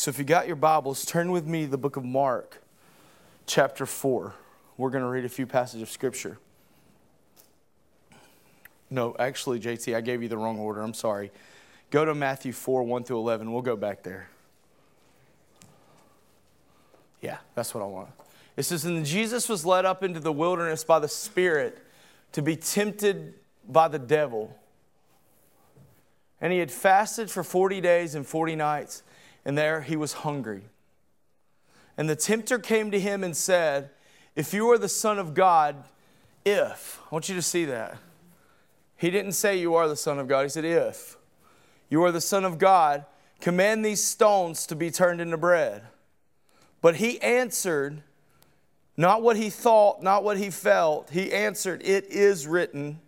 So if you got your Bibles, turn with me to the book of Mark, chapter 4. We're going to read a few passages of scripture. No, actually, JT, I gave you the wrong order. I'm sorry. Go to Matthew 4, 1 through 11. We'll go back there. Yeah, that's what I want. It says, And Jesus was led up into the wilderness by the Spirit to be tempted by the devil. And he had fasted for 40 days and 40 nights and there he was hungry. And the tempter came to him and said, If you are the Son of God, if, I want you to see that. He didn't say you are the Son of God, he said, If you are the Son of God, command these stones to be turned into bread. But he answered, not what he thought, not what he felt. He answered, It is written.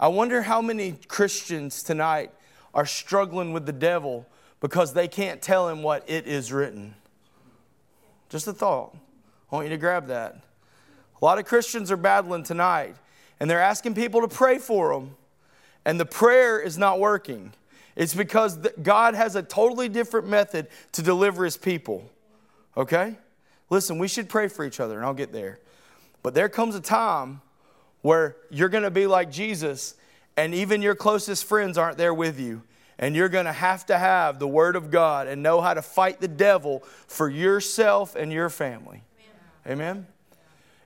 I wonder how many Christians tonight are struggling with the devil because they can't tell him what it is written. Just a thought. I want you to grab that. A lot of Christians are battling tonight, and they're asking people to pray for them, and the prayer is not working. It's because God has a totally different method to deliver his people. Okay? Listen, we should pray for each other, and I'll get there. But there comes a time where you're going to be like Jesus, and even your closest friends aren't there with you. And you're going to have to have the Word of God and know how to fight the devil for yourself and your family. Amen. Amen?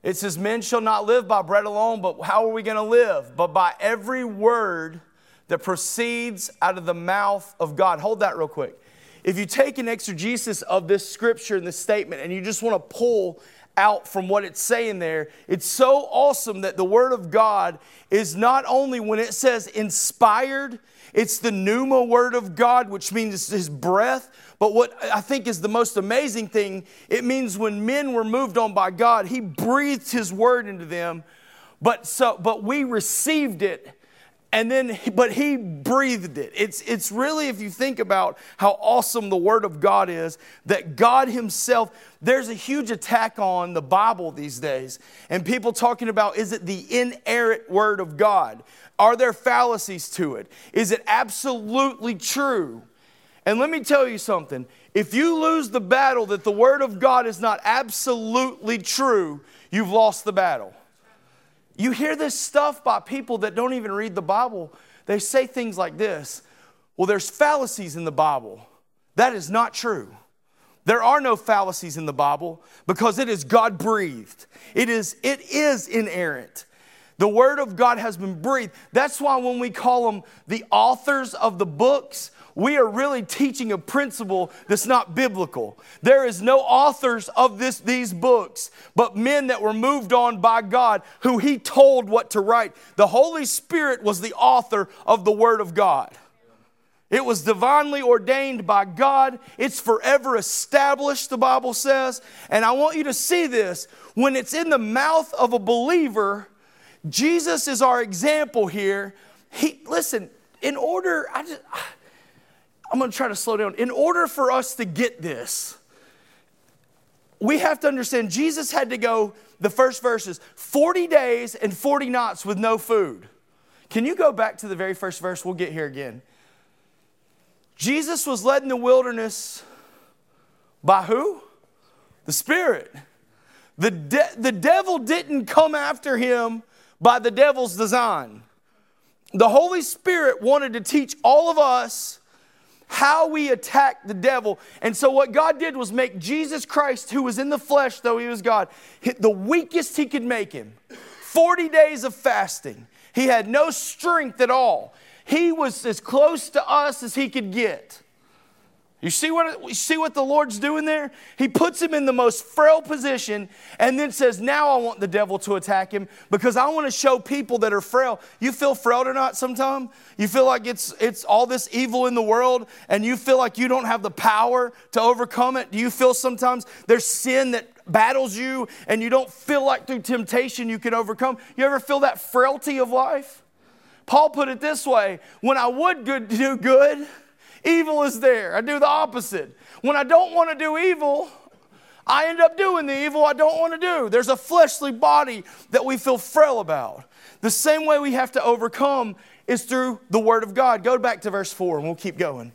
It says, Men shall not live by bread alone, but how are we going to live? But by every word that proceeds out of the mouth of God. Hold that real quick. If you take an exegesis of this scripture and this statement and you just want to pull out from what it's saying there, it's so awesome that the Word of God is not only when it says inspired, it's the pneuma word of God, which means his breath. But what I think is the most amazing thing, it means when men were moved on by God, he breathed his word into them. But so but we received it and then but he breathed it it's it's really if you think about how awesome the word of god is that god himself there's a huge attack on the bible these days and people talking about is it the inerrant word of god are there fallacies to it? Is it absolutely true? And let me tell you something. If you lose the battle that the Word of God is not absolutely true, you've lost the battle. You hear this stuff by people that don't even read the Bible. They say things like this Well, there's fallacies in the Bible. That is not true. There are no fallacies in the Bible because it is God breathed. It is, it is inerrant. The Word of God has been breathed. That's why when we call them the authors of the books, we are really teaching a principle that's not biblical. There is no authors of this, these books, but men that were moved on by God who He told what to write. The Holy Spirit was the author of the Word of God. It was divinely ordained by God. It's forever established, the Bible says. And I want you to see this when it's in the mouth of a believer Jesus is our example here. He listen, in order I just I'm going to try to slow down. In order for us to get this, we have to understand Jesus had to go the first verses 40 days and 40 nights with no food. Can you go back to the very first verse? We'll get here again. Jesus was led in the wilderness by who? The Spirit. The, de- the devil didn't come after him by the devil's design. The Holy Spirit wanted to teach all of us how we attack the devil. And so, what God did was make Jesus Christ, who was in the flesh, though he was God, the weakest he could make him. 40 days of fasting. He had no strength at all. He was as close to us as he could get. You see what, you see what the Lord's doing there? He puts him in the most frail position and then says, Now I want the devil to attack him because I want to show people that are frail. You feel frail or not sometime? You feel like it's, it's all this evil in the world and you feel like you don't have the power to overcome it? Do you feel sometimes there's sin that battles you and you don't feel like through temptation you can overcome? You ever feel that frailty of life? Paul put it this way when I would good, do good, evil is there. I do the opposite. When I don't want to do evil, I end up doing the evil I don't want to do. There's a fleshly body that we feel frail about. The same way we have to overcome is through the Word of God. Go back to verse 4 and we'll keep going.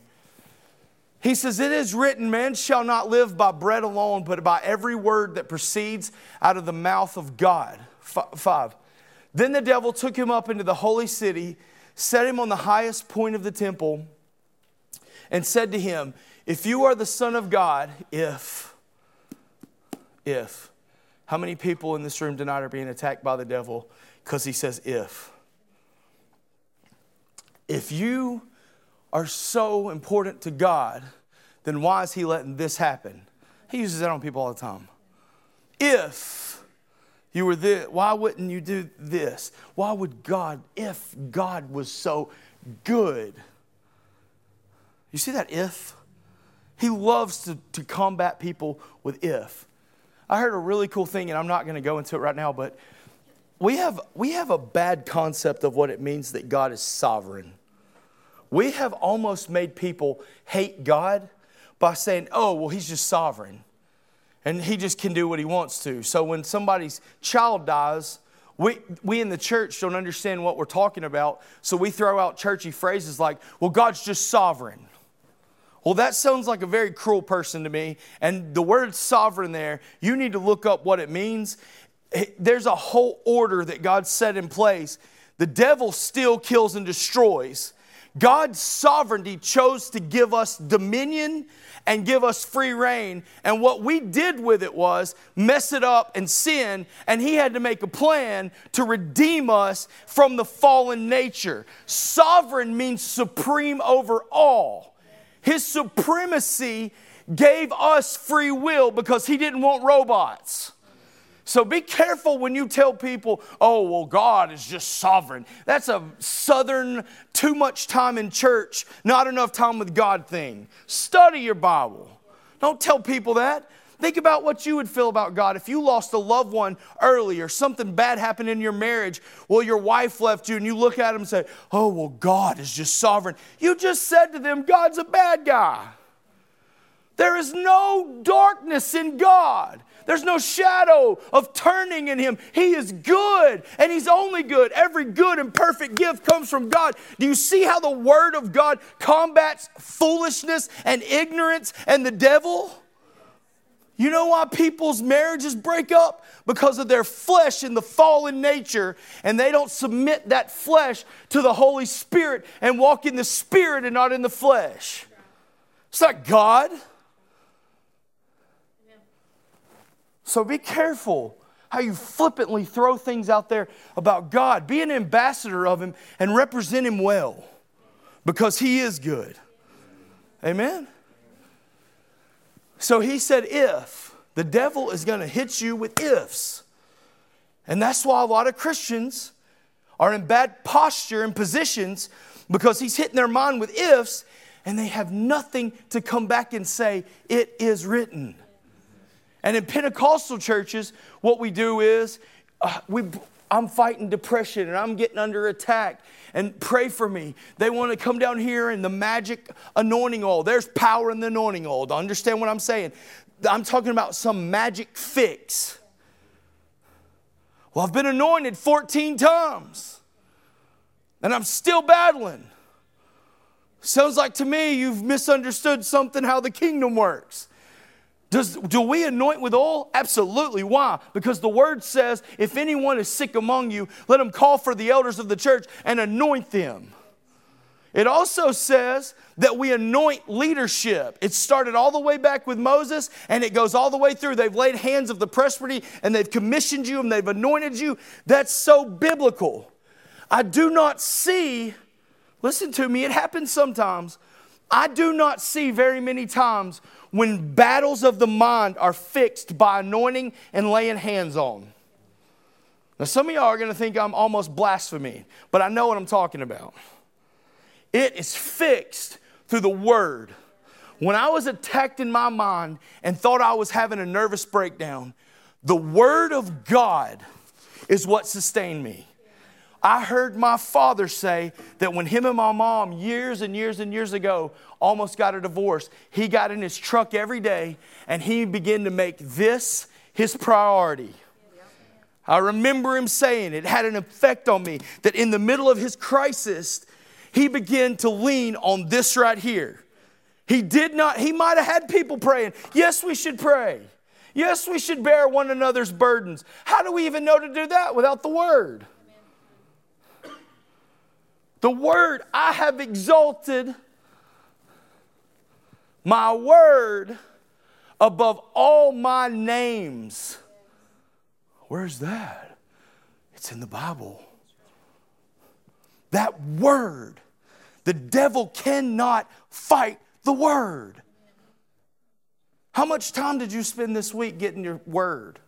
He says, It is written, man shall not live by bread alone, but by every word that proceeds out of the mouth of God. F- five. Then the devil took him up into the holy city, set him on the highest point of the temple, and said to him, If you are the Son of God, if, if, how many people in this room tonight are being attacked by the devil because he says, if? If you are so important to God, then why is he letting this happen? He uses that on people all the time. If you were this, why wouldn't you do this? Why would God, if God was so good? You see that if? He loves to, to combat people with if. I heard a really cool thing, and I'm not going to go into it right now, but we have, we have a bad concept of what it means that God is sovereign. We have almost made people hate God by saying, oh, well, he's just sovereign and he just can do what he wants to. So when somebody's child dies, we, we in the church don't understand what we're talking about, so we throw out churchy phrases like, well, God's just sovereign. Well, that sounds like a very cruel person to me. And the word sovereign there, you need to look up what it means. There's a whole order that God set in place. The devil still kills and destroys. God's sovereignty chose to give us dominion and give us free reign. And what we did with it was mess it up and sin. And He had to make a plan to redeem us from the fallen nature. Sovereign means supreme over all. His supremacy gave us free will because He didn't want robots. So be careful when you tell people, oh, well, God is just sovereign. That's a southern, too much time in church, not enough time with God thing. Study your Bible. Don't tell people that. Think about what you would feel about God if you lost a loved one early or something bad happened in your marriage. Well, your wife left you and you look at him and say, Oh, well, God is just sovereign. You just said to them, God's a bad guy. There is no darkness in God. There's no shadow of turning in him. He is good and he's only good. Every good and perfect gift comes from God. Do you see how the word of God combats foolishness and ignorance and the devil? You know why people's marriages break up? Because of their flesh and the fallen nature, and they don't submit that flesh to the Holy Spirit and walk in the Spirit and not in the flesh. It's not God. So be careful how you flippantly throw things out there about God. Be an ambassador of Him and represent Him well because He is good. Amen? So he said, if the devil is going to hit you with ifs. And that's why a lot of Christians are in bad posture and positions because he's hitting their mind with ifs and they have nothing to come back and say, It is written. And in Pentecostal churches, what we do is uh, we, I'm fighting depression and I'm getting under attack and pray for me. They want to come down here in the magic anointing oil. There's power in the anointing oil. Do understand what I'm saying? I'm talking about some magic fix. Well, I've been anointed 14 times and I'm still battling. Sounds like to me you've misunderstood something how the kingdom works. Does, do we anoint with oil? Absolutely. Why? Because the word says, if anyone is sick among you, let him call for the elders of the church and anoint them. It also says that we anoint leadership. It started all the way back with Moses and it goes all the way through. They've laid hands of the presbytery and they've commissioned you and they've anointed you. That's so biblical. I do not see, listen to me, it happens sometimes. I do not see very many times when battles of the mind are fixed by anointing and laying hands on. Now, some of y'all are going to think I'm almost blasphemy, but I know what I'm talking about. It is fixed through the word. When I was attacked in my mind and thought I was having a nervous breakdown, the word of God is what sustained me. I heard my father say that when him and my mom, years and years and years ago, almost got a divorce, he got in his truck every day and he began to make this his priority. I remember him saying it had an effect on me that in the middle of his crisis, he began to lean on this right here. He did not, he might have had people praying. Yes, we should pray. Yes, we should bear one another's burdens. How do we even know to do that without the word? The word, I have exalted my word above all my names. Where's that? It's in the Bible. That word, the devil cannot fight the word. How much time did you spend this week getting your word?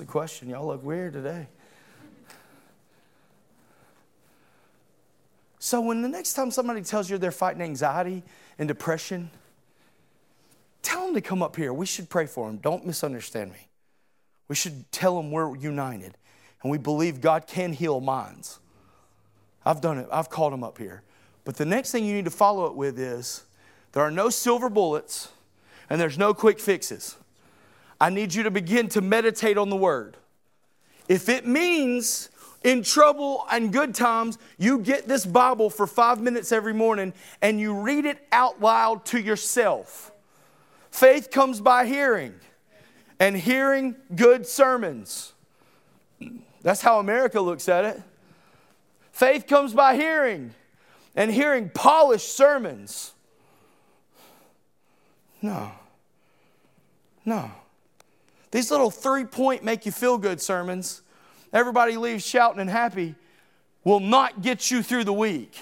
A question. Y'all look weird today. So, when the next time somebody tells you they're fighting anxiety and depression, tell them to come up here. We should pray for them. Don't misunderstand me. We should tell them we're united and we believe God can heal minds. I've done it, I've called them up here. But the next thing you need to follow it with is there are no silver bullets and there's no quick fixes. I need you to begin to meditate on the word. If it means in trouble and good times, you get this Bible for five minutes every morning and you read it out loud to yourself. Faith comes by hearing, and hearing good sermons. That's how America looks at it. Faith comes by hearing, and hearing polished sermons. No. No. These little three point make you feel good sermons, everybody leaves shouting and happy, will not get you through the week.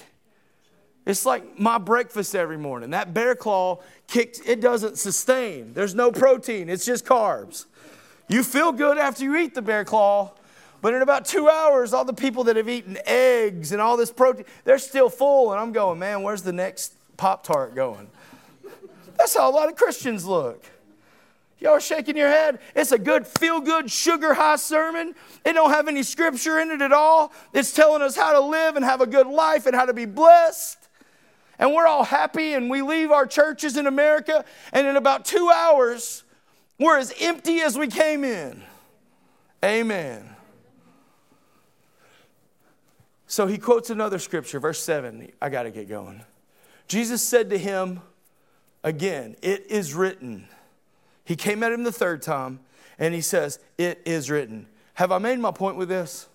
It's like my breakfast every morning. That bear claw kicks, it doesn't sustain. There's no protein, it's just carbs. You feel good after you eat the bear claw, but in about two hours, all the people that have eaten eggs and all this protein, they're still full. And I'm going, man, where's the next Pop Tart going? That's how a lot of Christians look. Y'all are shaking your head. It's a good, feel good, sugar high sermon. It don't have any scripture in it at all. It's telling us how to live and have a good life and how to be blessed. And we're all happy and we leave our churches in America, and in about two hours, we're as empty as we came in. Amen. So he quotes another scripture, verse 7. I got to get going. Jesus said to him again, It is written. He came at him the third time and he says, It is written. Have I made my point with this?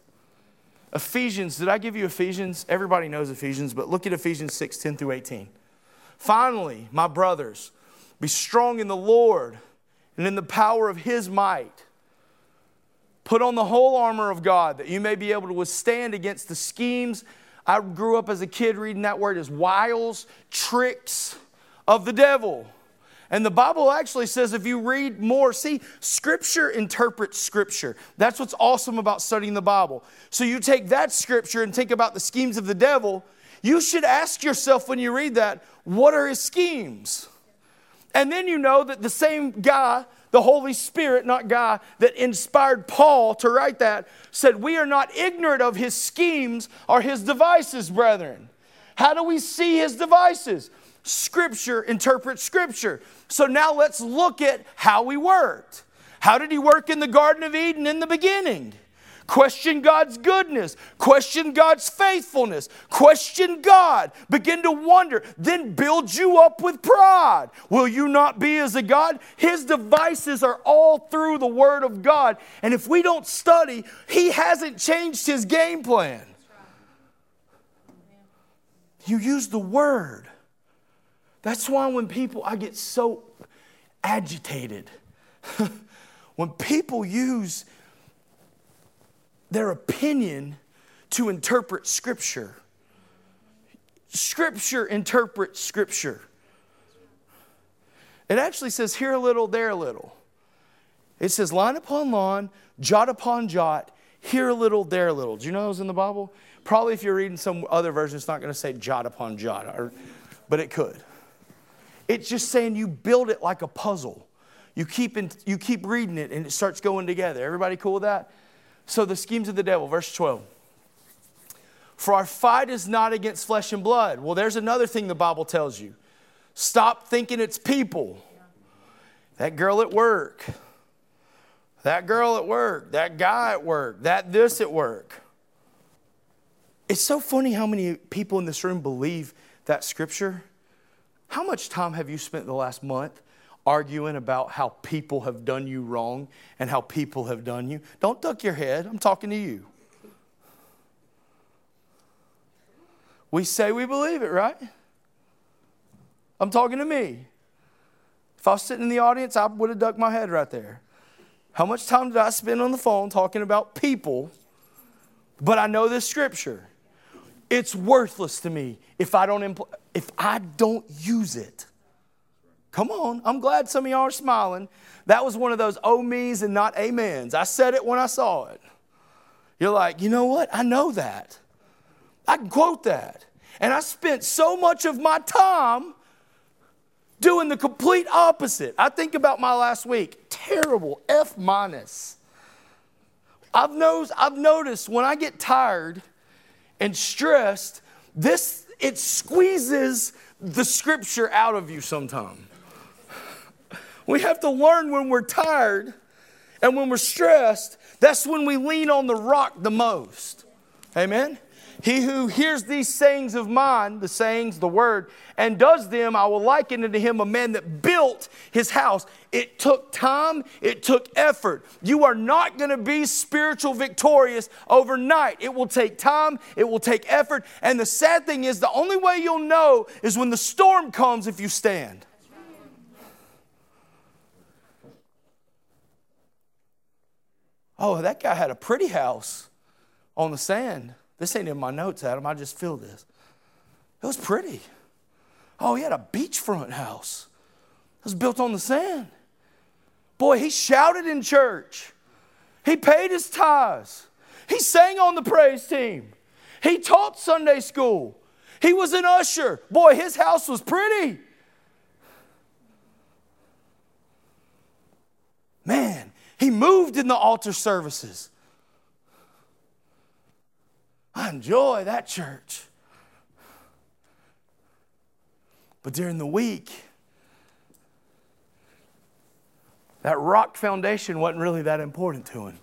Ephesians, did I give you Ephesians? Everybody knows Ephesians, but look at Ephesians 6 10 through 18. Finally, my brothers, be strong in the Lord and in the power of his might. Put on the whole armor of God that you may be able to withstand against the schemes. I grew up as a kid reading that word as wiles, tricks of the devil. And the Bible actually says if you read more, see, Scripture interprets Scripture. That's what's awesome about studying the Bible. So you take that Scripture and think about the schemes of the devil. You should ask yourself when you read that, what are his schemes? And then you know that the same guy the Holy Spirit, not God, that inspired Paul to write that, said, We are not ignorant of his schemes or his devices, brethren. How do we see his devices? Scripture interprets Scripture. So now let's look at how he worked. How did he work in the Garden of Eden in the beginning? Question God's goodness. Question God's faithfulness. Question God. Begin to wonder. Then build you up with pride. Will you not be as a God? His devices are all through the Word of God. And if we don't study, He hasn't changed His game plan. You use the Word. That's why when people, I get so agitated. when people use their opinion to interpret Scripture. Scripture interprets Scripture. It actually says here a little, there a little. It says line upon line, jot upon jot, here a little, there a little. Do you know those in the Bible? Probably if you're reading some other version, it's not going to say jot upon jot, or, but it could. It's just saying you build it like a puzzle. You keep, in, you keep reading it and it starts going together. Everybody cool with that? So, the schemes of the devil, verse 12. For our fight is not against flesh and blood. Well, there's another thing the Bible tells you. Stop thinking it's people. That girl at work, that girl at work, that guy at work, that this at work. It's so funny how many people in this room believe that scripture. How much time have you spent the last month arguing about how people have done you wrong and how people have done you? Don't duck your head. I'm talking to you. We say we believe it, right? I'm talking to me. If I was sitting in the audience, I would have ducked my head right there. How much time did I spend on the phone talking about people? But I know this scripture. It's worthless to me if I don't impl- if I don't use it. Come on, I'm glad some of y'all are smiling. That was one of those oh me's and not amens. I said it when I saw it. You're like, you know what? I know that. I can quote that. And I spent so much of my time doing the complete opposite. I think about my last week. Terrible, F minus. I've noticed, I've noticed when I get tired and stressed, this it squeezes the scripture out of you sometimes. We have to learn when we're tired and when we're stressed, that's when we lean on the rock the most. Amen? He who hears these sayings of mine, the sayings, the word, and does them, I will liken unto him a man that built his house. It took time, it took effort. You are not going to be spiritual victorious overnight. It will take time, it will take effort. And the sad thing is, the only way you'll know is when the storm comes if you stand. Oh, that guy had a pretty house on the sand. This ain't in my notes, Adam. I just feel this. It was pretty. Oh, he had a beachfront house. It was built on the sand. Boy, he shouted in church. He paid his tithes. He sang on the praise team. He taught Sunday school. He was an usher. Boy, his house was pretty. Man, he moved in the altar services. I enjoy that church. But during the week, that rock foundation wasn't really that important to him.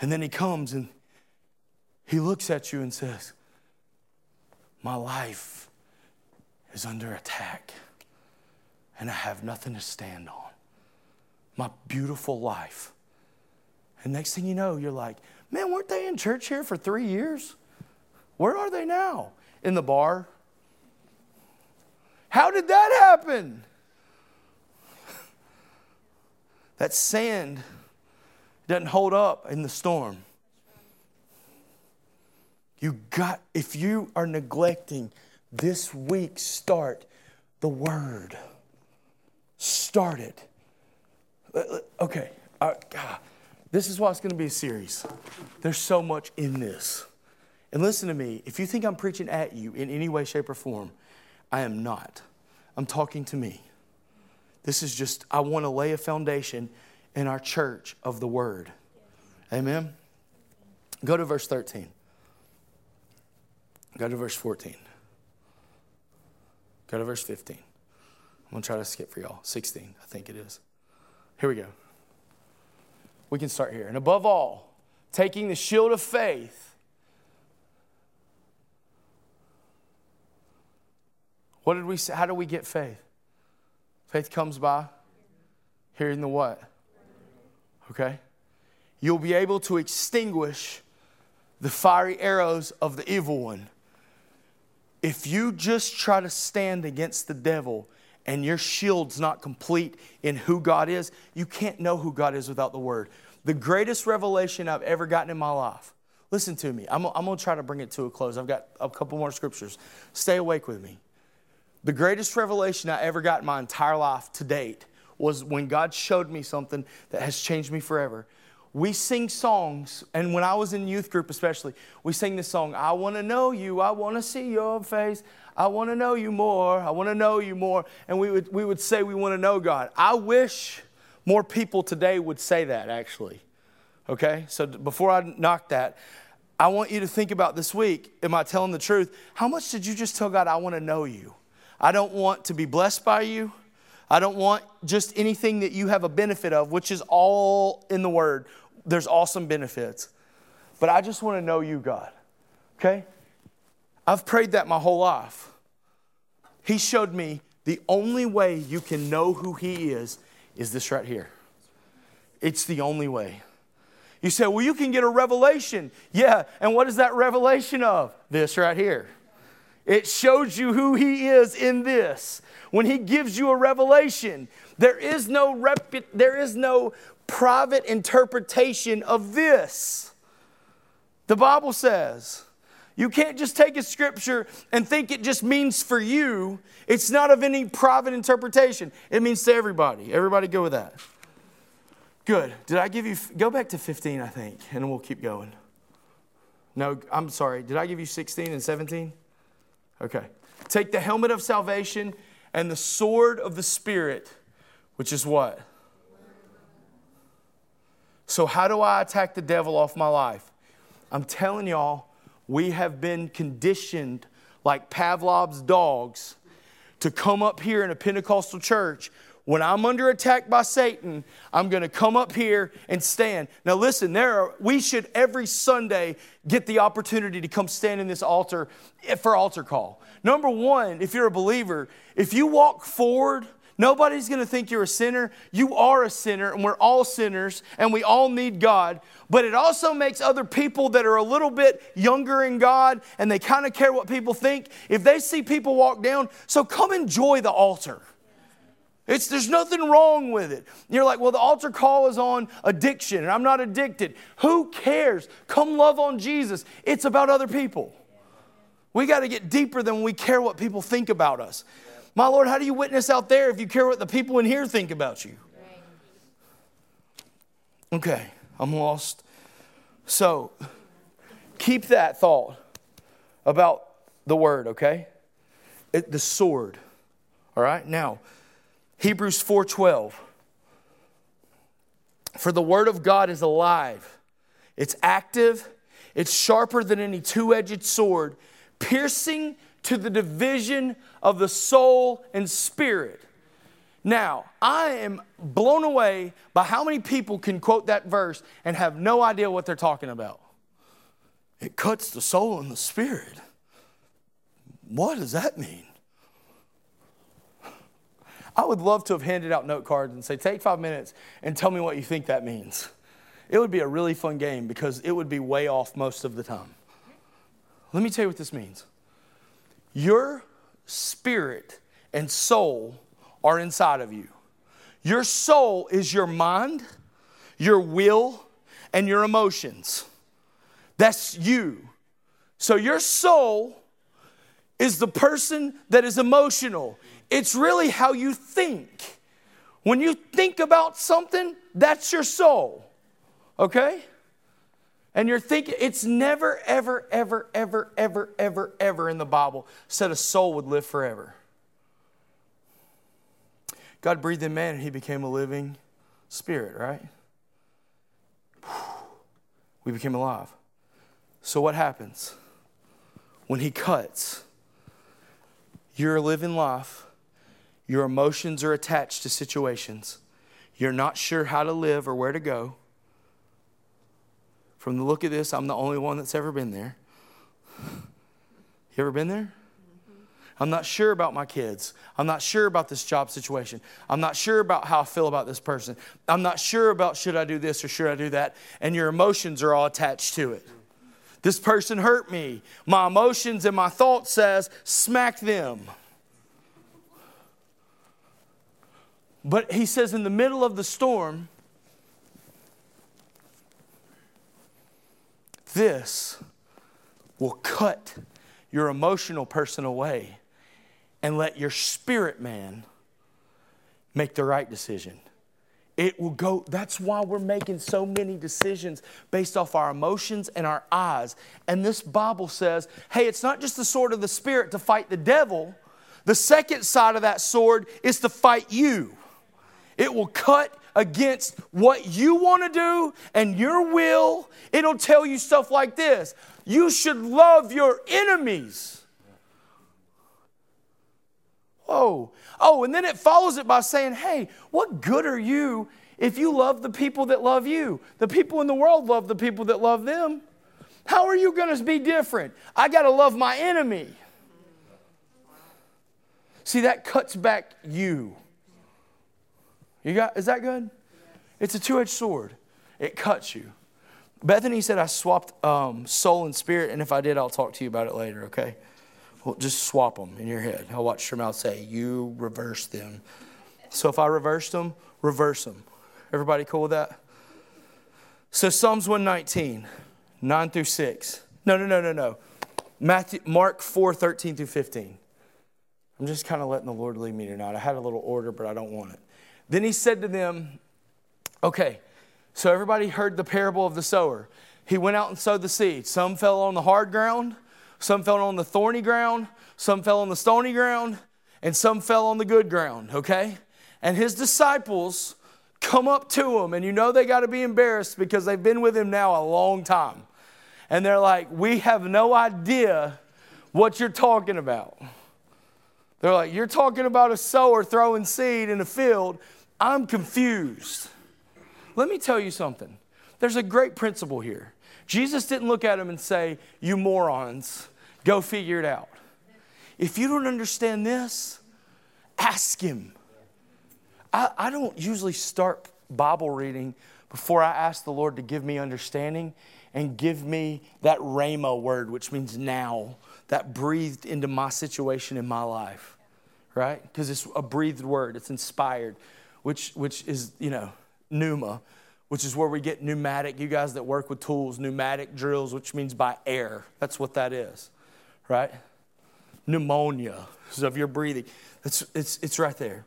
And then he comes and he looks at you and says, My life is under attack, and I have nothing to stand on. My beautiful life and next thing you know, you're like, man, weren't they in church here for three years? Where are they now? In the bar? How did that happen? That sand doesn't hold up in the storm. You got, if you are neglecting this week, start the word. Start it. Uh, uh, okay. Uh. This is why it's going to be a series. There's so much in this. And listen to me if you think I'm preaching at you in any way, shape, or form, I am not. I'm talking to me. This is just, I want to lay a foundation in our church of the word. Amen? Go to verse 13. Go to verse 14. Go to verse 15. I'm going to try to skip for y'all. 16, I think it is. Here we go. We can start here. And above all, taking the shield of faith. What did we say? How do we get faith? Faith comes by hearing the what? Okay? You'll be able to extinguish the fiery arrows of the evil one. If you just try to stand against the devil and your shield's not complete in who God is, you can't know who God is without the Word. The greatest revelation I've ever gotten in my life. Listen to me. I'm, I'm going to try to bring it to a close. I've got a couple more scriptures. Stay awake with me. The greatest revelation I ever got in my entire life to date was when God showed me something that has changed me forever. We sing songs, and when I was in youth group especially, we sing this song, I want to know you, I want to see your face, I want to know you more. I want to know you more. And we would, we would say we want to know God. I wish more people today would say that, actually. Okay? So before I knock that, I want you to think about this week. Am I telling the truth? How much did you just tell God, I want to know you? I don't want to be blessed by you. I don't want just anything that you have a benefit of, which is all in the Word. there's awesome benefits. But I just want to know you, God. Okay? I've prayed that my whole life. He showed me the only way you can know who He is is this right here. It's the only way. You say, well, you can get a revelation. Yeah, and what is that revelation of? This right here. It shows you who He is in this. When He gives you a revelation, there is no, repu- there is no private interpretation of this. The Bible says, you can't just take a scripture and think it just means for you. It's not of any private interpretation. It means to everybody. Everybody go with that. Good. Did I give you, go back to 15, I think, and we'll keep going. No, I'm sorry. Did I give you 16 and 17? Okay. Take the helmet of salvation and the sword of the Spirit, which is what? So, how do I attack the devil off my life? I'm telling y'all, we have been conditioned like Pavlov's dogs to come up here in a Pentecostal church. When I'm under attack by Satan, I'm going to come up here and stand. Now, listen, there are, we should every Sunday get the opportunity to come stand in this altar eh, for altar call. Number one, if you're a believer, if you walk forward Nobody's going to think you're a sinner. You are a sinner, and we're all sinners, and we all need God. But it also makes other people that are a little bit younger in God and they kind of care what people think, if they see people walk down, so come enjoy the altar. It's, there's nothing wrong with it. You're like, well, the altar call is on addiction, and I'm not addicted. Who cares? Come love on Jesus. It's about other people. We got to get deeper than we care what people think about us. My Lord, how do you witness out there if you care what the people in here think about you? Okay, I'm lost. So, keep that thought about the word, okay? It, the sword. All right? Now, Hebrews 4:12. For the word of God is alive. It's active. It's sharper than any two-edged sword, piercing to the division of the soul and spirit. Now, I am blown away by how many people can quote that verse and have no idea what they're talking about. It cuts the soul and the spirit. What does that mean? I would love to have handed out note cards and say, take five minutes and tell me what you think that means. It would be a really fun game because it would be way off most of the time. Let me tell you what this means. Your spirit and soul are inside of you. Your soul is your mind, your will, and your emotions. That's you. So your soul is the person that is emotional. It's really how you think. When you think about something, that's your soul. Okay? And you're thinking, it's never, ever, ever, ever, ever, ever, ever in the Bible said a soul would live forever. God breathed in man and he became a living spirit, right? We became alive. So what happens? When he cuts, you're living life, your emotions are attached to situations, you're not sure how to live or where to go from the look of this, I'm the only one that's ever been there. You ever been there? Mm-hmm. I'm not sure about my kids. I'm not sure about this job situation. I'm not sure about how I feel about this person. I'm not sure about should I do this or should I do that. And your emotions are all attached to it. This person hurt me. My emotions and my thought says, smack them. But he says, in the middle of the storm, This will cut your emotional person away and let your spirit man make the right decision. It will go, that's why we're making so many decisions based off our emotions and our eyes. And this Bible says, hey, it's not just the sword of the Spirit to fight the devil, the second side of that sword is to fight you. It will cut against what you want to do and your will, it'll tell you stuff like this You should love your enemies. Oh, oh, and then it follows it by saying, Hey, what good are you if you love the people that love you, the people in the world love the people that love them. How are you going to be different? I got to love my enemy. See, that cuts back you. You got, is that good? It's a two edged sword, it cuts you. Bethany said I swapped um, soul and spirit, and if I did, I'll talk to you about it later, okay? Well, just swap them in your head. I'll watch your mouth say, You reverse them. So if I reverse them, reverse them. Everybody cool with that? So Psalms 119, 9 through 6. No, no, no, no, no. Matthew, Mark 4, 13 through 15. I'm just kind of letting the Lord lead me tonight. I had a little order, but I don't want it. Then he said to them, Okay, so everybody heard the parable of the sower. He went out and sowed the seed. Some fell on the hard ground, some fell on the thorny ground, some fell on the stony ground, and some fell on the good ground, okay? And his disciples come up to him, and you know they got to be embarrassed because they've been with him now a long time. And they're like, We have no idea what you're talking about. They're like, You're talking about a sower throwing seed in a field. I'm confused. Let me tell you something. There's a great principle here. Jesus didn't look at him and say, You morons, go figure it out. If you don't understand this, ask him. I, I don't usually start Bible reading before I ask the Lord to give me understanding and give me that rhema word, which means now, that breathed into my situation in my life, right? Because it's a breathed word, it's inspired, which, which is, you know, pneuma, which is where we get pneumatic. You guys that work with tools, pneumatic drills, which means by air. That's what that is, right? Pneumonia, so if you're breathing, it's, it's, it's right there.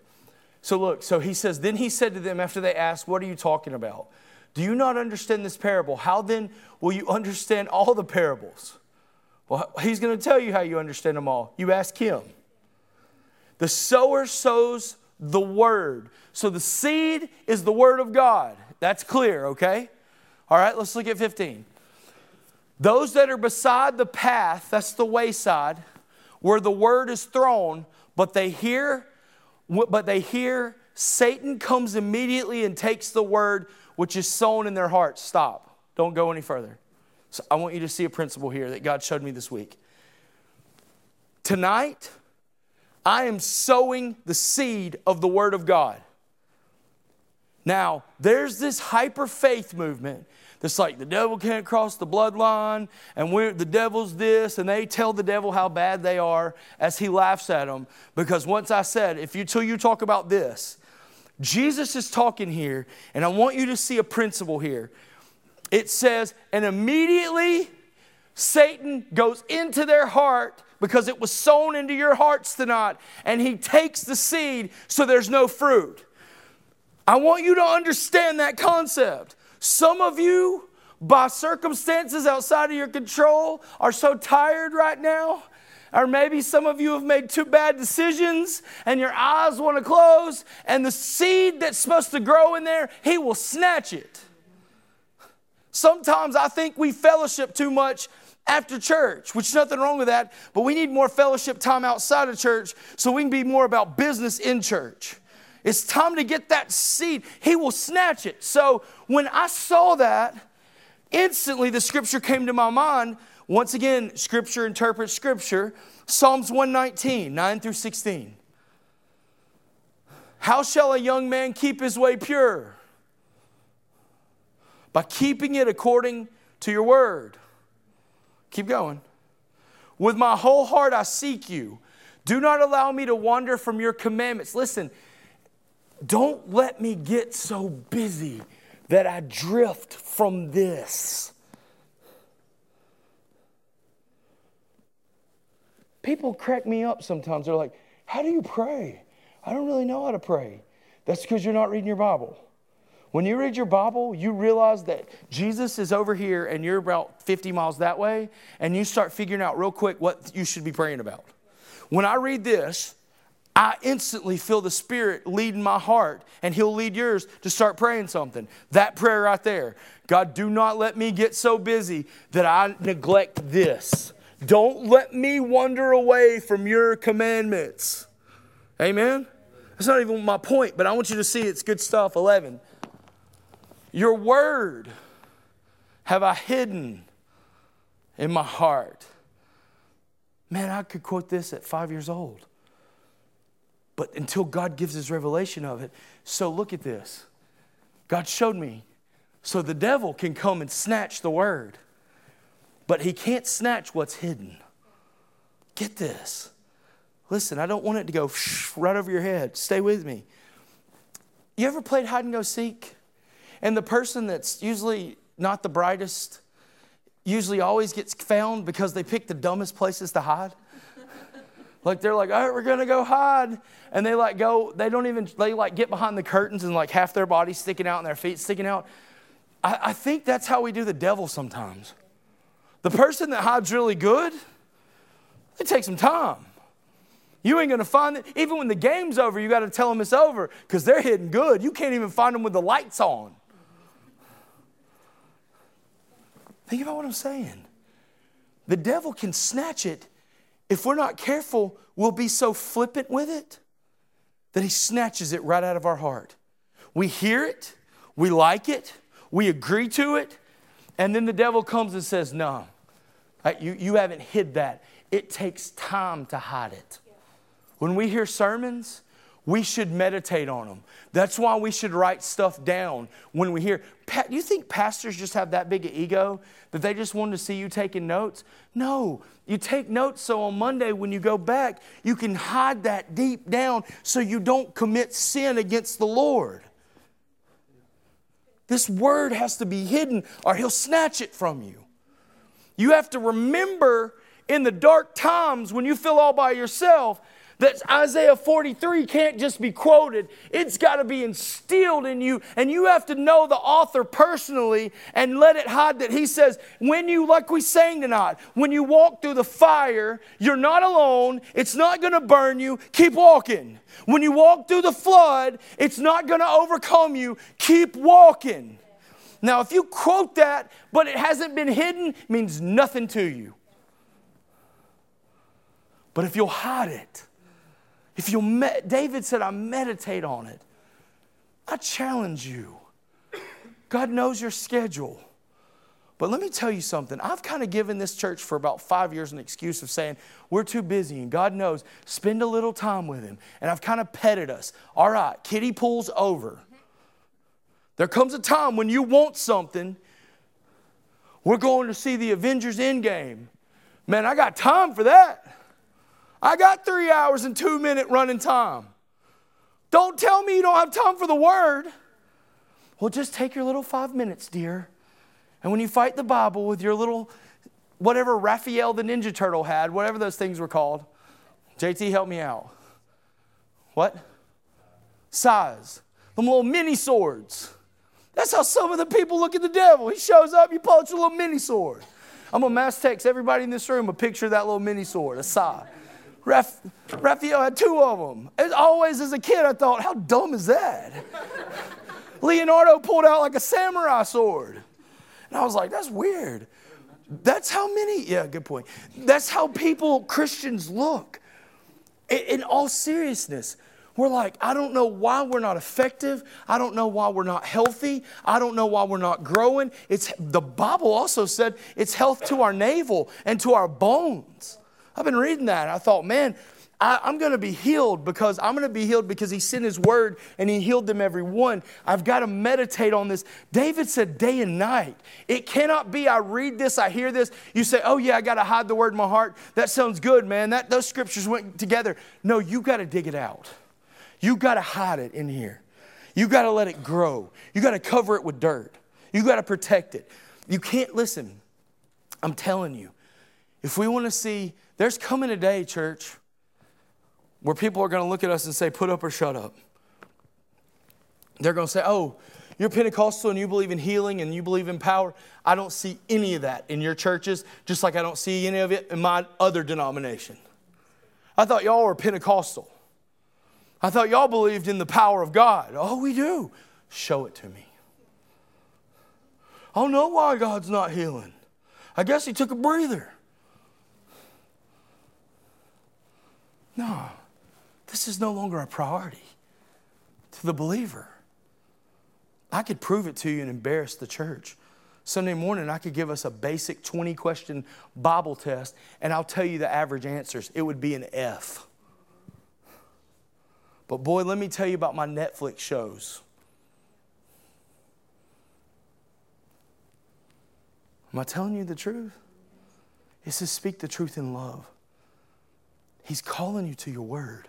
So look, so he says, Then he said to them after they asked, What are you talking about? Do you not understand this parable? How then will you understand all the parables? Well, he's going to tell you how you understand them all. You ask him. The sower sows the word. So the seed is the word of God. That's clear, okay? All right, let's look at 15. Those that are beside the path, that's the wayside, where the word is thrown, but they hear but they hear Satan comes immediately and takes the word which is sown in their hearts. Stop. Don't go any further. So I want you to see a principle here that God showed me this week. Tonight, I am sowing the seed of the Word of God. Now, there's this hyper faith movement that's like the devil can't cross the bloodline, and we're, the devil's this, and they tell the devil how bad they are as he laughs at them. Because once I said, if you till you talk about this, Jesus is talking here, and I want you to see a principle here. It says, and immediately Satan goes into their heart because it was sown into your hearts tonight, and he takes the seed so there's no fruit. I want you to understand that concept. Some of you, by circumstances outside of your control, are so tired right now. Or maybe some of you have made two bad decisions and your eyes want to close, and the seed that's supposed to grow in there, He will snatch it. Sometimes I think we fellowship too much after church, which nothing wrong with that, but we need more fellowship time outside of church so we can be more about business in church. It's time to get that seed. He will snatch it. So when I saw that, instantly the scripture came to my mind. Once again, scripture interprets scripture. Psalms 119, 9 through 16. How shall a young man keep his way pure? By keeping it according to your word. Keep going. With my whole heart I seek you. Do not allow me to wander from your commandments. Listen, don't let me get so busy that I drift from this. People crack me up sometimes. They're like, How do you pray? I don't really know how to pray. That's because you're not reading your Bible. When you read your Bible, you realize that Jesus is over here and you're about 50 miles that way, and you start figuring out real quick what you should be praying about. When I read this, I instantly feel the Spirit leading my heart, and He'll lead yours to start praying something. That prayer right there God, do not let me get so busy that I neglect this. Don't let me wander away from your commandments. Amen? That's not even my point, but I want you to see it's good stuff. 11. Your word have I hidden in my heart. Man, I could quote this at five years old. But until God gives his revelation of it. So look at this. God showed me. So the devil can come and snatch the word, but he can't snatch what's hidden. Get this. Listen, I don't want it to go right over your head. Stay with me. You ever played hide and go seek? And the person that's usually not the brightest usually always gets found because they pick the dumbest places to hide. like they're like, all right, we're gonna go hide. And they like go, they don't even, they like get behind the curtains and like half their body sticking out and their feet sticking out. I, I think that's how we do the devil sometimes. The person that hides really good, it takes some time. You ain't gonna find it. Even when the game's over, you gotta tell them it's over because they're hidden good. You can't even find them with the lights on. Think about what I'm saying. The devil can snatch it. If we're not careful, we'll be so flippant with it that he snatches it right out of our heart. We hear it, we like it, we agree to it, and then the devil comes and says, No, you, you haven't hid that. It takes time to hide it. When we hear sermons, we should meditate on them. That's why we should write stuff down when we hear. Pat, you think pastors just have that big an ego that they just want to see you taking notes? No, you take notes so on Monday when you go back, you can hide that deep down so you don't commit sin against the Lord. This word has to be hidden or he'll snatch it from you. You have to remember in the dark times when you feel all by yourself that Isaiah 43 can't just be quoted, it's got to be instilled in you. And you have to know the author personally and let it hide that he says, when you, like we sang tonight, when you walk through the fire, you're not alone, it's not going to burn you, keep walking. When you walk through the flood, it's not going to overcome you, keep walking. Now, if you quote that, but it hasn't been hidden, means nothing to you. But if you'll hide it, if you me- David said, I meditate on it. I challenge you. God knows your schedule. But let me tell you something. I've kind of given this church for about five years an excuse of saying, we're too busy, and God knows, spend a little time with Him. And I've kind of petted us. All right, kiddie pool's over. There comes a time when you want something. We're going to see the Avengers Endgame. Man, I got time for that. I got three hours and two minute running time. Don't tell me you don't have time for the word. Well, just take your little five minutes, dear. And when you fight the Bible with your little, whatever Raphael the Ninja Turtle had, whatever those things were called, JT, help me out. What? Sais. Them little mini swords. That's how some of the people look at the devil. He shows up, you pull out your little mini sword. I'm gonna mass text everybody in this room a picture of that little mini sword, a size. Raph, Raphael had two of them. As always, as a kid, I thought, how dumb is that? Leonardo pulled out like a samurai sword. And I was like, that's weird. That's how many, yeah, good point. That's how people, Christians, look. In, in all seriousness, we're like, I don't know why we're not effective. I don't know why we're not healthy. I don't know why we're not growing. It's the Bible also said it's health to our navel and to our bones. I've been reading that. And I thought, man, I, am going to be healed because I'm going to be healed because he sent his word and he healed them every one. I've got to meditate on this. David said day and night. It cannot be I read this, I hear this. You say, oh, yeah, I got to hide the word in my heart. That sounds good, man. That, those scriptures went together. No, you got to dig it out. You got to hide it in here. You got to let it grow. You got to cover it with dirt. You got to protect it. You can't listen. I'm telling you, if we want to see there's coming a day, church, where people are going to look at us and say, put up or shut up. They're going to say, oh, you're Pentecostal and you believe in healing and you believe in power. I don't see any of that in your churches, just like I don't see any of it in my other denomination. I thought y'all were Pentecostal. I thought y'all believed in the power of God. Oh, we do. Show it to me. I don't know why God's not healing. I guess He took a breather. No, this is no longer a priority to the believer. I could prove it to you and embarrass the church. Sunday morning, I could give us a basic 20 question Bible test, and I'll tell you the average answers. It would be an F. But boy, let me tell you about my Netflix shows. Am I telling you the truth? It says, speak the truth in love. He's calling you to your word.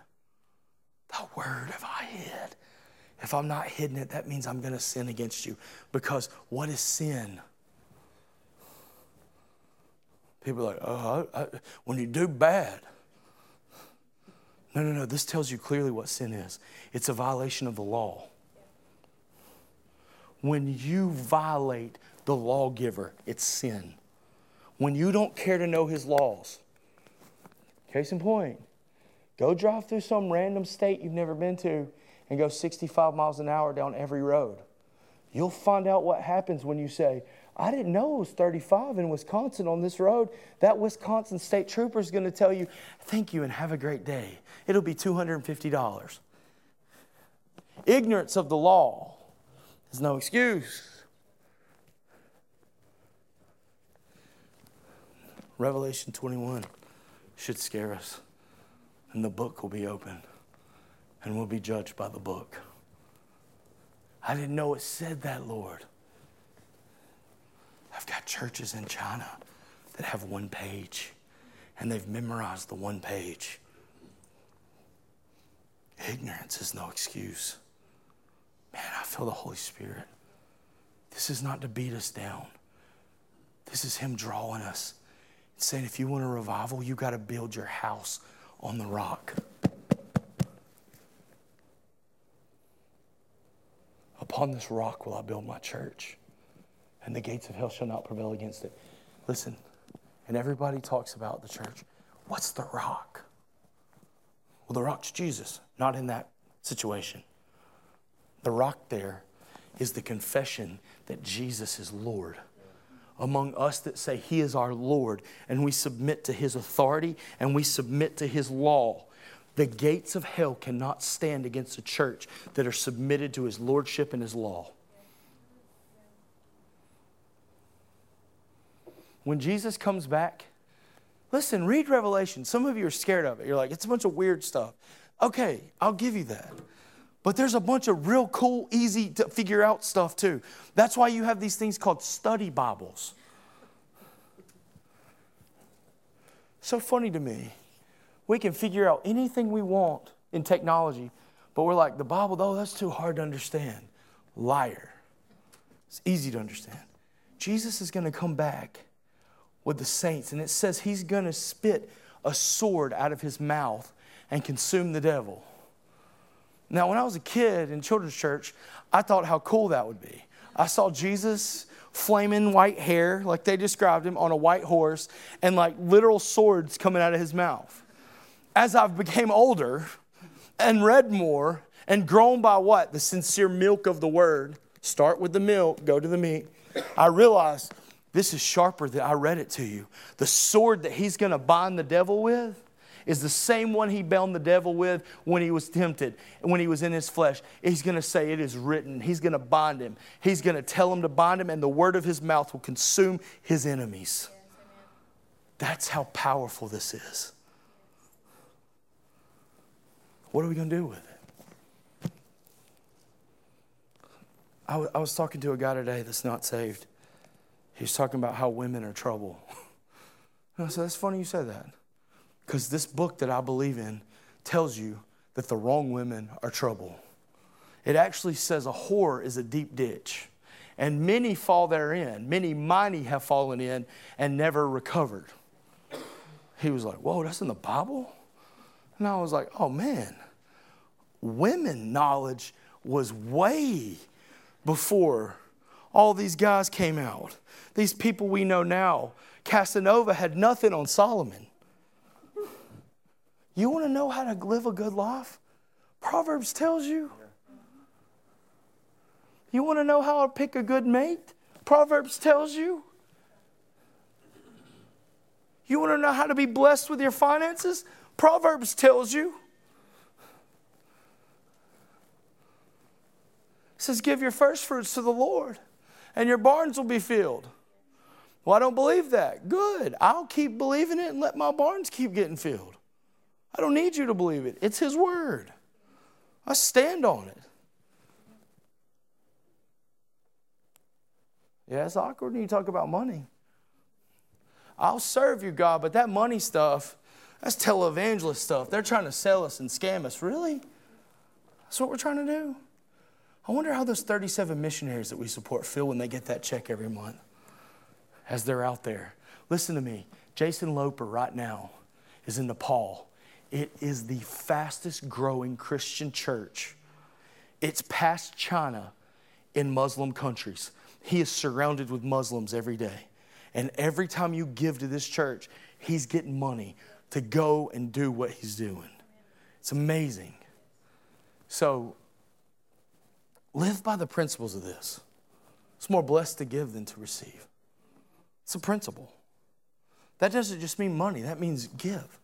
That word have I hid. If I'm not hidden it, that means I'm going to sin against you. Because what is sin? People are like, oh, I, I, when you do bad. No, no, no. This tells you clearly what sin is it's a violation of the law. When you violate the lawgiver, it's sin. When you don't care to know his laws, case in point, go drive through some random state you've never been to and go 65 miles an hour down every road. You'll find out what happens when you say, I didn't know it was 35 in Wisconsin on this road. That Wisconsin state trooper is going to tell you, Thank you and have a great day. It'll be $250. Ignorance of the law is no excuse. Revelation 21 should scare us, and the book will be open, and we'll be judged by the book. I didn't know it said that, Lord. I've got churches in China that have one page, and they've memorized the one page. Ignorance is no excuse. Man, I feel the Holy Spirit. This is not to beat us down. This is Him drawing us saying if you want a revival, you got to build your house on the rock. Upon this rock will I build my church, and the gates of hell shall not prevail against it. Listen, and everybody talks about the church. What's the rock? Well, the rock's Jesus, not in that situation. The rock there is the confession that Jesus is Lord among us that say He is our Lord and we submit to His authority and we submit to His law. The gates of hell cannot stand against a church that are submitted to His lordship and His law. When Jesus comes back, listen, read Revelation. Some of you are scared of it. You're like, it's a bunch of weird stuff. Okay, I'll give you that. But there's a bunch of real cool, easy to figure out stuff too. That's why you have these things called study Bibles. So funny to me. We can figure out anything we want in technology, but we're like, the Bible, though, that's too hard to understand. Liar. It's easy to understand. Jesus is going to come back with the saints, and it says he's going to spit a sword out of his mouth and consume the devil. Now, when I was a kid in children's church, I thought how cool that would be. I saw Jesus, flaming white hair, like they described him, on a white horse, and like literal swords coming out of his mouth. As I've became older and read more and grown by what? The sincere milk of the word. Start with the milk, go to the meat. I realized this is sharper than I read it to you. The sword that he's going to bind the devil with is the same one he bound the devil with when he was tempted, when he was in his flesh. He's going to say, It is written. He's going to bind him. He's going to tell him to bind him, and the word of his mouth will consume his enemies. That's how powerful this is. What are we going to do with it? I, was talking to a guy today that's not saved. He was talking about how women are trouble. And I said, That's funny you said that. Because this book that I believe in tells you that the wrong women are trouble. It actually says a whore is a deep ditch, and many fall therein. Many mighty have fallen in and never recovered. He was like, Whoa, that's in the Bible? And I was like, Oh man, women knowledge was way before all these guys came out. These people we know now. Casanova had nothing on Solomon. You want to know how to live a good life? Proverbs tells you. You want to know how to pick a good mate? Proverbs tells you. You want to know how to be blessed with your finances? Proverbs tells you. says, Give your first fruits to the Lord, and your barns will be filled. Well, I don't believe that. Good. I'll keep believing it and let my barns keep getting filled. I don't need you to believe it. It's His word. I stand on it. Yeah, it's awkward when you talk about money. I'll serve you, God, but that money stuff, that's televangelist stuff. They're trying to sell us and scam us. Really? That's what we're trying to do? I wonder how those 37 missionaries that we support feel when they get that check every month as they're out there. Listen to me. Jason Loper right now is in Nepal. It is the fastest growing Christian church. It's past China in Muslim countries. He is surrounded with Muslims every day. And every time you give to this church, he's getting money to go and do what he's doing. It's amazing. So, live by the principles of this. It's more blessed to give than to receive. It's a principle. That doesn't just mean money, that means give.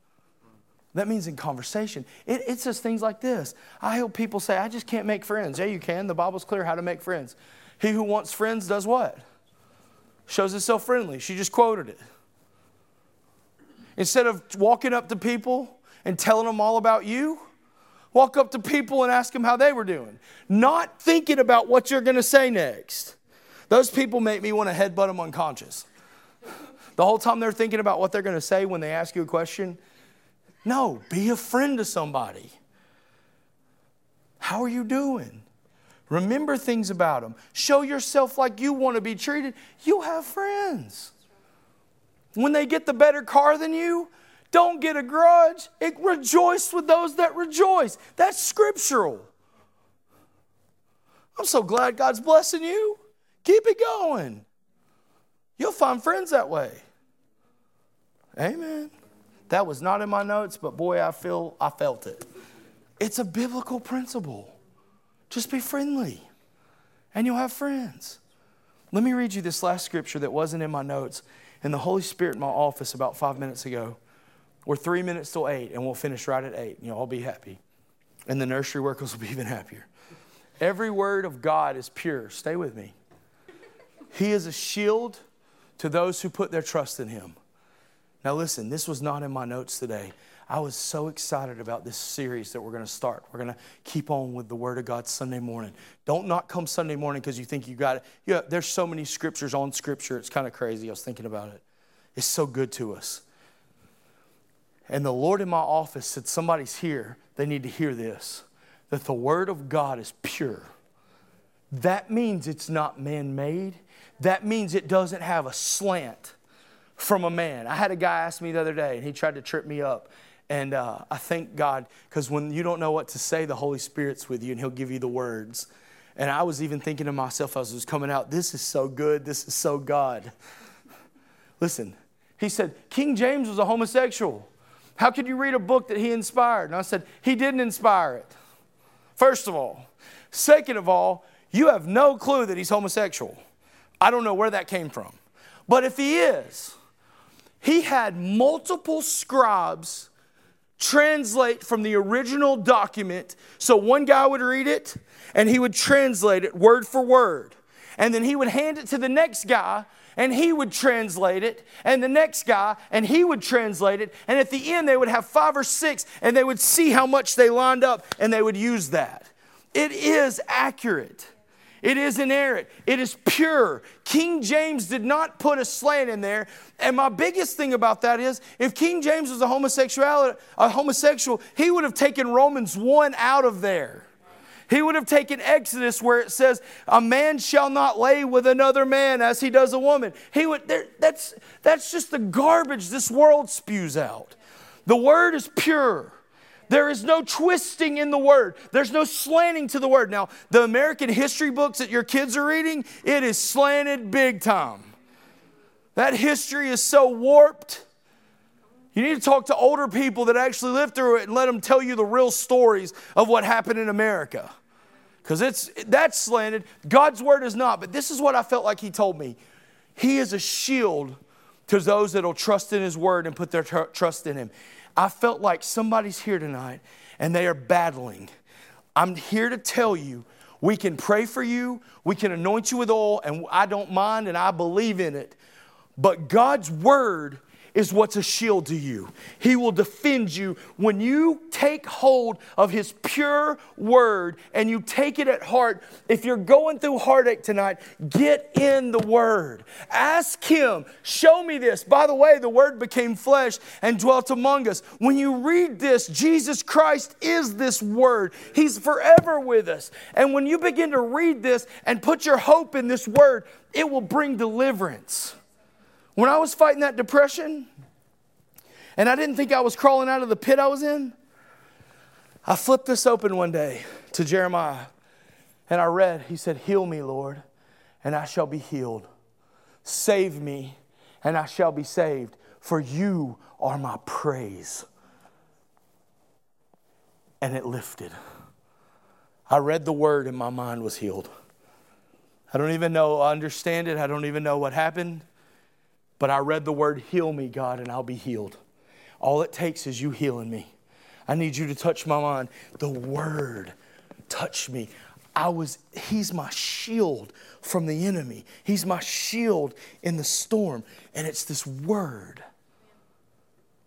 That means in conversation. It, it says things like this. I help people say, I just can't make friends. Yeah, you can. The Bible's clear how to make friends. He who wants friends does what? Shows himself friendly. She just quoted it. Instead of walking up to people and telling them all about you, walk up to people and ask them how they were doing. Not thinking about what you're going to say next. Those people make me want to headbutt them unconscious. The whole time they're thinking about what they're going to say when they ask you a question. No, be a friend to somebody. How are you doing? Remember things about them. Show yourself like you want to be treated. You have friends. When they get the better car than you, don't get a grudge. It, rejoice with those that rejoice. That's scriptural. I'm so glad God's blessing you. Keep it going. You'll find friends that way. Amen. That was not in my notes, but boy, I feel I felt it. It's a biblical principle. Just be friendly, and you'll have friends. Let me read you this last scripture that wasn't in my notes. And the Holy Spirit in my office about five minutes ago. We're three minutes till eight, and we'll finish right at eight. And you'll all be happy. And the nursery workers will be even happier. Every word of God is pure. Stay with me. He is a shield to those who put their trust in Him. Now, listen, this was not in my notes today. I was so excited about this series that we're going to start. We're going to keep on with the Word of God Sunday morning. Don't not come Sunday morning because you think you got it. Yeah, there's so many scriptures on Scripture. It's kind of crazy. I was thinking about it. It's so good to us. And the Lord in my office said, Somebody's here. They need to hear this that the Word of God is pure. That means it's not man made, that means it doesn't have a slant from a man. I had a guy ask me the other day, and he tried to trip me up. And uh, I thank God, because when you don't know what to say, the Holy Spirit's with you, and He'll give you the words. And I was even thinking to myself as it was coming out, this is so good, this is so God. Listen, he said, King James was a homosexual. How could you read a book that he inspired? And I said, He didn't inspire it. First of all. Second of all, you have no clue that he's homosexual. I don't know where that came from. But if he is, he had multiple scribes translate from the original document. So one guy would read it and he would translate it word for word. And then he would hand it to the next guy and he would translate it, and the next guy, and he would translate it. And at the end, they would have five or six, and they would see how much they lined up, and they would use that. It is accurate. It is inerrant. It is pure. King James did not put a slant in there. And my biggest thing about that is if King James was a homosexual, a homosexual, he would have taken Romans 1 out of there. He would have taken Exodus where it says, A man shall not lay with another man as he does a woman. He would, that's, that's just the garbage this world spews out. The word is pure. There is no twisting in the word. There's no slanting to the word. Now, the American history books that your kids are reading, it is slanted big time. That history is so warped. You need to talk to older people that actually lived through it and let them tell you the real stories of what happened in America. Because it's that's slanted. God's word is not. But this is what I felt like he told me. He is a shield to those that will trust in his word and put their tr- trust in him. I felt like somebody's here tonight and they are battling. I'm here to tell you We can pray for you, we can anoint you with oil, and I don't mind and I believe in it. But God's word is what's a shield to you. He will defend you when you take hold of His pure word and you take it at heart. If you're going through heartache tonight, get in the word. Ask Him, show me this. By the way, the word became flesh and dwelt among us. When you read this, Jesus Christ is this word, He's forever with us. And when you begin to read this and put your hope in this word, it will bring deliverance. When I was fighting that depression, and I didn't think I was crawling out of the pit I was in, I flipped this open one day to Jeremiah, and I read, He said, Heal me, Lord, and I shall be healed. Save me, and I shall be saved, for you are my praise. And it lifted. I read the word, and my mind was healed. I don't even know, I understand it. I don't even know what happened. But I read the word, heal me, God, and I'll be healed. All it takes is you healing me. I need you to touch my mind. The word touched me. I was, he's my shield from the enemy. He's my shield in the storm. And it's this word.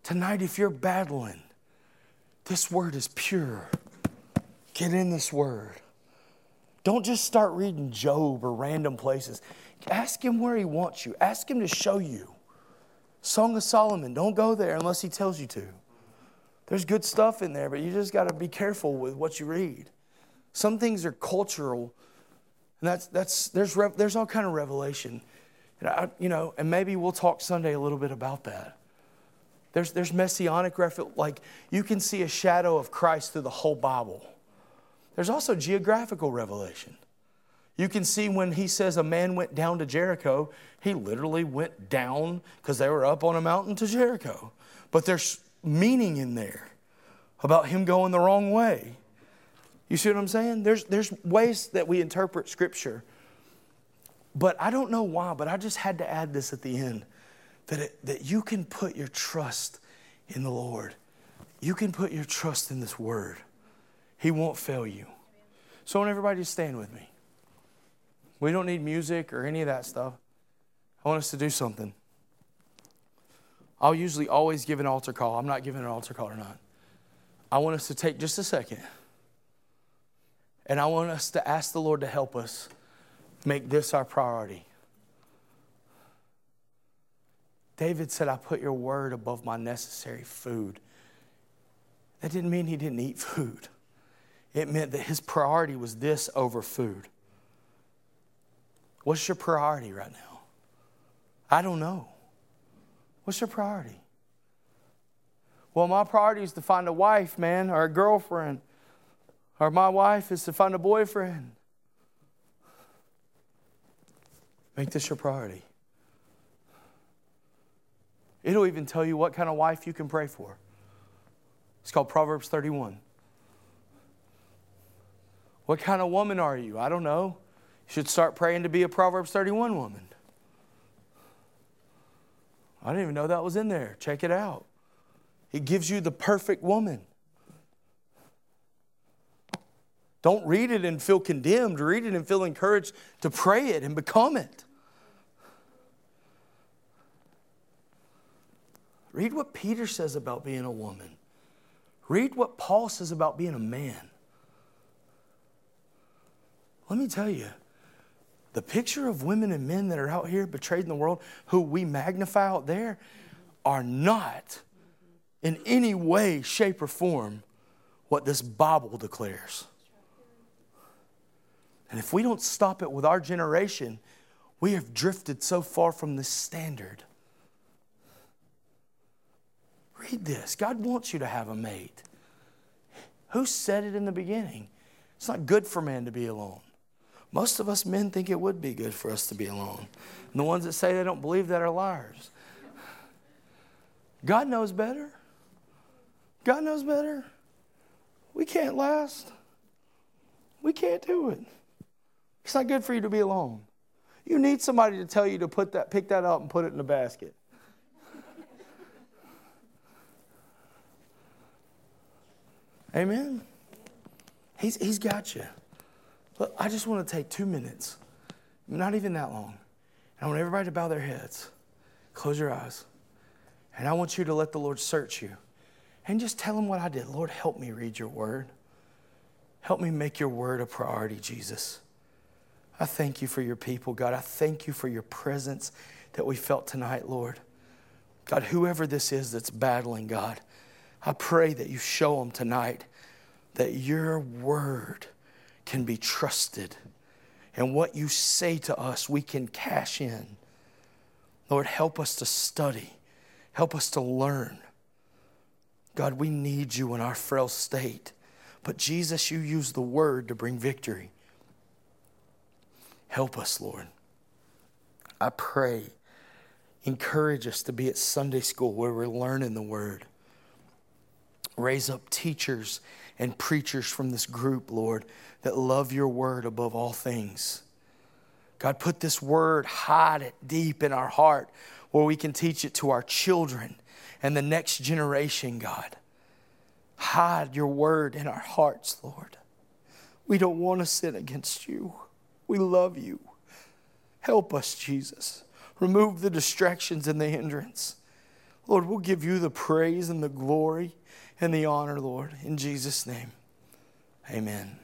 Tonight, if you're battling, this word is pure. Get in this word. Don't just start reading Job or random places. Ask him where he wants you. Ask him to show you. Song of Solomon, don't go there unless he tells you to. There's good stuff in there, but you just got to be careful with what you read. Some things are cultural, and that's, that's, there's, there's all kind of revelation. And I, you know, and maybe we'll talk Sunday a little bit about that. There's, there's messianic, reference, like you can see a shadow of Christ through the whole Bible. There's also geographical revelation. You can see when he says a man went down to Jericho, he literally went down because they were up on a mountain to Jericho. But there's meaning in there about him going the wrong way. You see what I'm saying? There's, there's ways that we interpret Scripture. But I don't know why, but I just had to add this at the end that, it, that you can put your trust in the Lord. You can put your trust in this Word. He won't fail you. So I want everybody to stand with me. We don't need music or any of that stuff. I want us to do something. I'll usually always give an altar call. I'm not giving an altar call or not. I want us to take just a second and I want us to ask the Lord to help us make this our priority. David said, I put your word above my necessary food. That didn't mean he didn't eat food, it meant that his priority was this over food. What's your priority right now? I don't know. What's your priority? Well, my priority is to find a wife, man, or a girlfriend. Or my wife is to find a boyfriend. Make this your priority. It'll even tell you what kind of wife you can pray for. It's called Proverbs 31. What kind of woman are you? I don't know should start praying to be a Proverbs 31 woman. I didn't even know that was in there. Check it out. It gives you the perfect woman. Don't read it and feel condemned. Read it and feel encouraged to pray it and become it. Read what Peter says about being a woman. Read what Paul says about being a man. Let me tell you, the picture of women and men that are out here betrayed in the world, who we magnify out there, are not in any way, shape, or form what this Bible declares. And if we don't stop it with our generation, we have drifted so far from this standard. Read this God wants you to have a mate. Who said it in the beginning? It's not good for man to be alone. Most of us men think it would be good for us to be alone. And the ones that say they don't believe that are liars. God knows better. God knows better. We can't last. We can't do it. It's not good for you to be alone. You need somebody to tell you to put that, pick that up and put it in the basket. Amen. He's, he's got you. But I just want to take two minutes, not even that long. And I want everybody to bow their heads, close your eyes. And I want you to let the Lord search you and just tell him what I did. Lord, help me read your word. Help me make your word a priority, Jesus. I thank you for your people, God. I thank you for your presence that we felt tonight, Lord. God, whoever this is that's battling, God, I pray that you show them tonight that your word can be trusted and what you say to us we can cash in. Lord, help us to study, help us to learn. God, we need you in our frail state. But Jesus, you use the word to bring victory. Help us, Lord. I pray. Encourage us to be at Sunday school where we're learning the word. Raise up teachers and preachers from this group, Lord, that love your word above all things. God, put this word, hide it deep in our heart where we can teach it to our children and the next generation, God. Hide your word in our hearts, Lord. We don't want to sin against you. We love you. Help us, Jesus. Remove the distractions and the hindrance. Lord, we'll give you the praise and the glory and the honor, Lord, in Jesus' name. Amen.